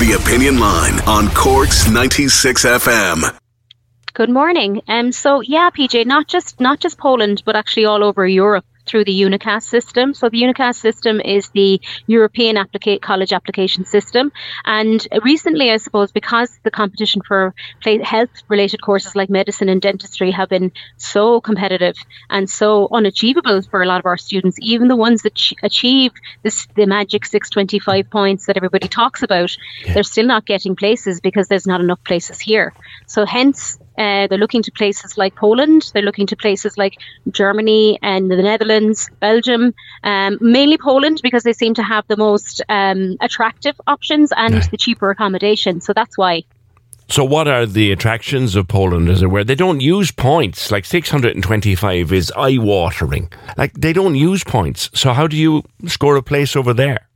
The Opinion Line on Corks 96 FM. Good morning. Um, so yeah, PJ, not just not just Poland, but actually all over Europe through the EUNICAS system. So the EUNICAS system is the European applica- college application system. And recently, I suppose, because the competition for health-related courses like medicine and dentistry have been so competitive and so unachievable for a lot of our students, even the ones that ch- achieve this, the magic 625 points that everybody talks about, yeah. they're still not getting places because there's not enough places here. So hence uh, they're looking to places like Poland. They're looking to places like Germany and the Netherlands, Belgium, um, mainly Poland because they seem to have the most um, attractive options and the cheaper accommodation. So that's why. So, what are the attractions of Poland, as it were? They don't use points. Like 625 is eye watering. Like, they don't use points. So, how do you score a place over there?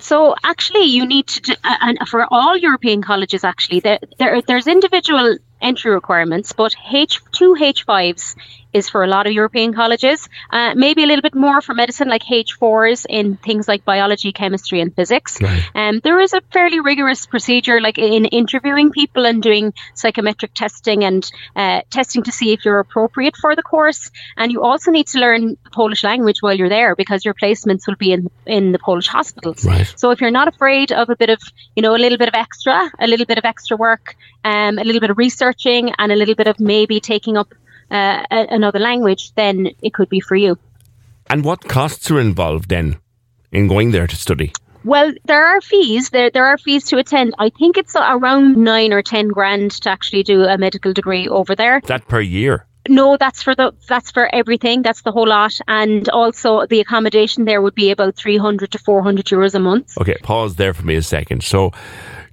So actually, you need to, do, uh, and for all European colleges, actually, there, there there's individual entry requirements, but H two H fives is for a lot of European colleges. Uh, maybe a little bit more for medicine, like H4s in things like biology, chemistry, and physics. Right. Um, there is a fairly rigorous procedure, like in interviewing people and doing psychometric testing and uh, testing to see if you're appropriate for the course. And you also need to learn the Polish language while you're there because your placements will be in in the Polish hospitals. Right. So if you're not afraid of a bit of, you know, a little bit of extra, a little bit of extra work, um, a little bit of researching, and a little bit of maybe taking up uh, another language, then it could be for you. And what costs are involved then in going there to study? Well, there are fees. There, there are fees to attend. I think it's around nine or ten grand to actually do a medical degree over there. That per year? No, that's for the that's for everything. That's the whole lot, and also the accommodation there would be about three hundred to four hundred euros a month. Okay, pause there for me a second. So,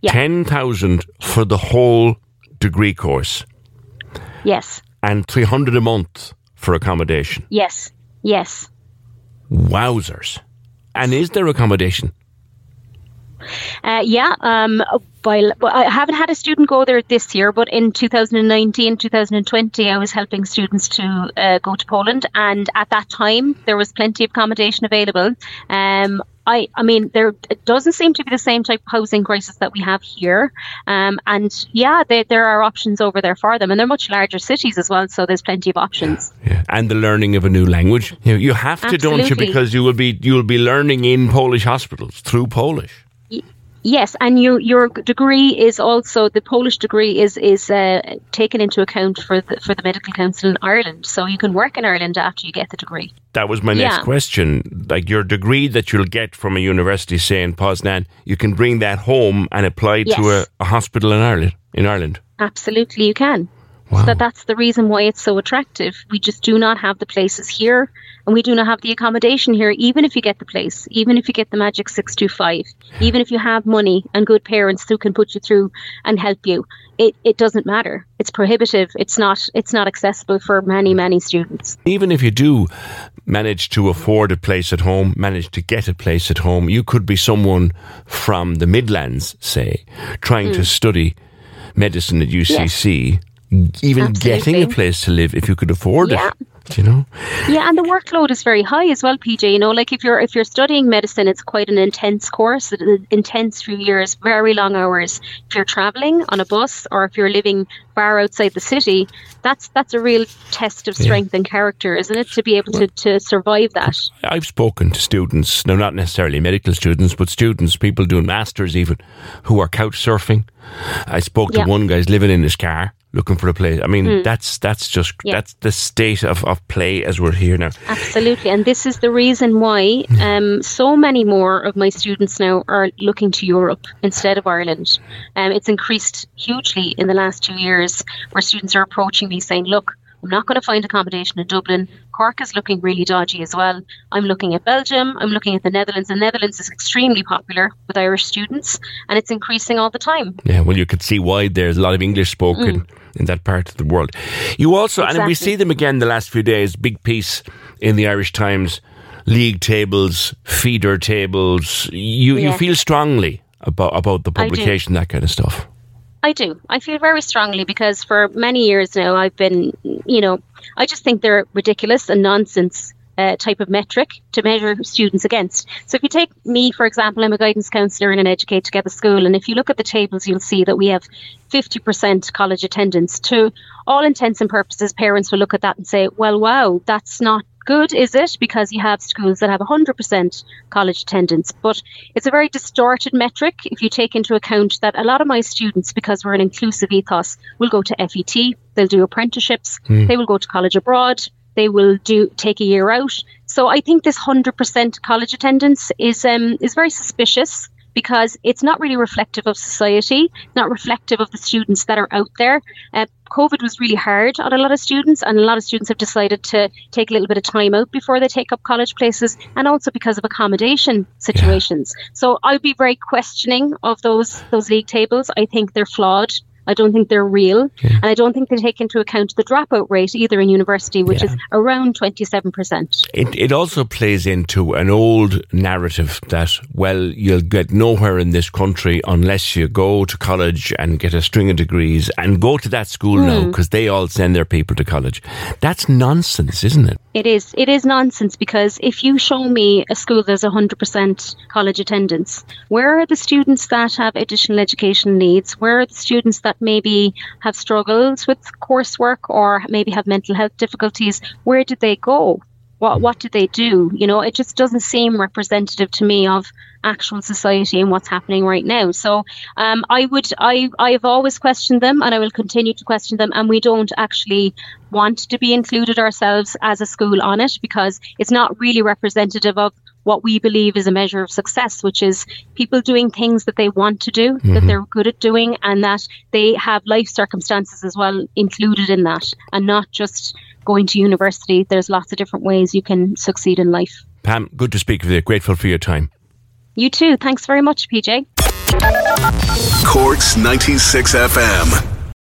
yeah. ten thousand for the whole degree course. Yes and 300 a month for accommodation. Yes, yes. Wowzers. And is there accommodation? Uh, yeah, um, while I haven't had a student go there this year, but in 2019, 2020, I was helping students to uh, go to Poland, and at that time there was plenty of accommodation available. Um, I, I mean, there it doesn't seem to be the same type of housing crisis that we have here. Um, and yeah, they, there are options over there for them, and they're much larger cities as well, so there's plenty of options. Yeah, yeah. and the learning of a new language. You, you have to, Absolutely. don't you? Because you will be you will be learning in Polish hospitals through Polish. Yes, and your your degree is also the Polish degree is is uh, taken into account for the for the medical council in Ireland, so you can work in Ireland after you get the degree. That was my yeah. next question. Like your degree that you'll get from a university, say in Poznan, you can bring that home and apply yes. to a, a hospital in Ireland. In Ireland, absolutely, you can. Wow. So that that's the reason why it's so attractive. We just do not have the places here and we do not have the accommodation here, even if you get the place, even if you get the magic 625, even if you have money and good parents who can put you through and help you, it, it doesn't matter. It's prohibitive. It's not it's not accessible for many, many students. Even if you do manage to afford a place at home, manage to get a place at home, you could be someone from the Midlands, say, trying mm. to study medicine at UCC. Yes. Even Absolutely. getting a place to live if you could afford yeah. it you know yeah and the workload is very high as well pj you know like if you're if you're studying medicine it's quite an intense course intense few years very long hours if you're traveling on a bus or if you're living far outside the city, that's that's a real test of strength yeah. and character, isn't it? To be able to, to survive that. I've spoken to students, no, not necessarily medical students, but students, people doing masters even, who are couch surfing. I spoke to yeah. one guy's living in his car looking for a place. I mean, mm. that's that's just yeah. that's the state of, of play as we're here now. Absolutely, and this is the reason why hmm. um, so many more of my students now are looking to Europe instead of Ireland. Um, it's increased hugely in the last two years, where students are approaching me saying, "Look." I'm not going to find accommodation in Dublin. Cork is looking really dodgy as well. I'm looking at Belgium. I'm looking at the Netherlands. The Netherlands is extremely popular with Irish students, and it's increasing all the time. Yeah, well, you could see why there's a lot of English spoken. Mm in that part of the world. You also, exactly. and we see them again the last few days, big piece in the Irish Times, league tables, feeder tables. You, yeah. you feel strongly about, about the publication, that kind of stuff. I do. I feel very strongly because for many years now I've been, you know, I just think they're ridiculous and nonsense uh, type of metric to measure students against. So if you take me, for example, I'm a guidance counsellor in an Educate Together school, and if you look at the tables, you'll see that we have 50% college attendance. To all intents and purposes, parents will look at that and say, well, wow, that's not good, is it? Because you have schools that have 100% college attendance. But it's a very distorted metric if you take into account that a lot of my students, because we're an inclusive ethos, will go to FET, they'll do apprenticeships, mm. they will go to college abroad, they will do take a year out. So I think this 100% college attendance is um, is very suspicious because it's not really reflective of society, not reflective of the students that are out there. Uh, COVID was really hard on a lot of students, and a lot of students have decided to take a little bit of time out before they take up college places, and also because of accommodation situations. Yeah. So I'd be very questioning of those those league tables. I think they're flawed. I don't think they're real. Yeah. And I don't think they take into account the dropout rate either in university, which yeah. is around 27%. It, it also plays into an old narrative that, well, you'll get nowhere in this country unless you go to college and get a string of degrees and go to that school mm. now because they all send their people to college. That's nonsense, isn't it? It is. It is nonsense because if you show me a school that's 100% college attendance, where are the students that have additional education needs? Where are the students that that maybe have struggled with coursework or maybe have mental health difficulties, where did they go? What what did they do? You know, it just doesn't seem representative to me of actual society and what's happening right now. So um, I would I I have always questioned them and I will continue to question them and we don't actually want to be included ourselves as a school on it because it's not really representative of what we believe is a measure of success, which is people doing things that they want to do, mm-hmm. that they're good at doing, and that they have life circumstances as well included in that, and not just going to university. There's lots of different ways you can succeed in life. Pam, good to speak with you. Grateful for your time. You too. Thanks very much, PJ. Corks 96 FM.